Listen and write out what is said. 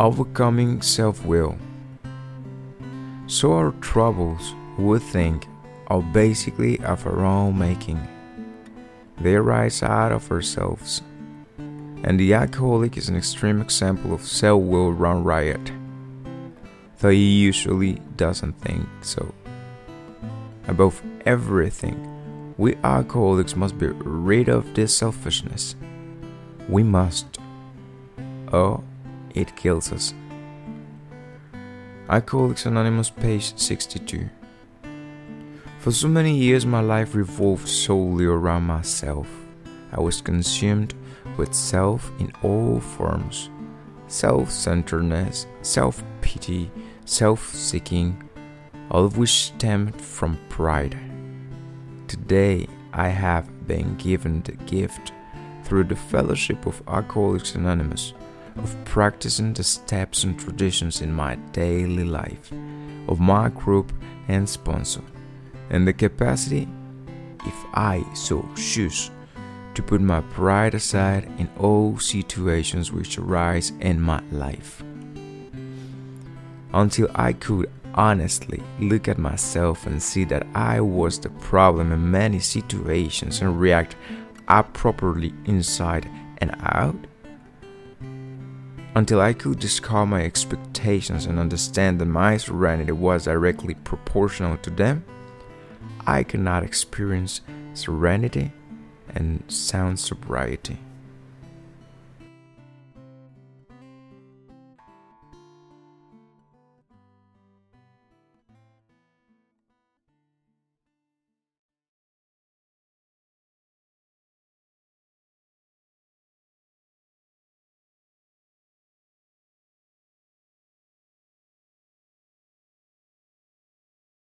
overcoming self will. So, our troubles, we think, are basically of our own making. They arise out of ourselves. And the alcoholic is an extreme example of self will run riot, though he usually doesn't think so. Above everything, we alcoholics must be rid of this selfishness. We must, or it kills us. Alcoholics Anonymous, page 62. For so many years, my life revolved solely around myself. I was consumed with self in all forms self centeredness, self pity, self seeking, all of which stemmed from pride. Today, I have been given the gift through the fellowship of Alcoholics Anonymous of practicing the steps and traditions in my daily life, of my group and sponsor, and the capacity, if I so choose, to put my pride aside in all situations which arise in my life. Until I could honestly look at myself and see that I was the problem in many situations and react appropriately inside and out. Until I could discover my expectations and understand that my serenity was directly proportional to them, I could not experience serenity and sound sobriety.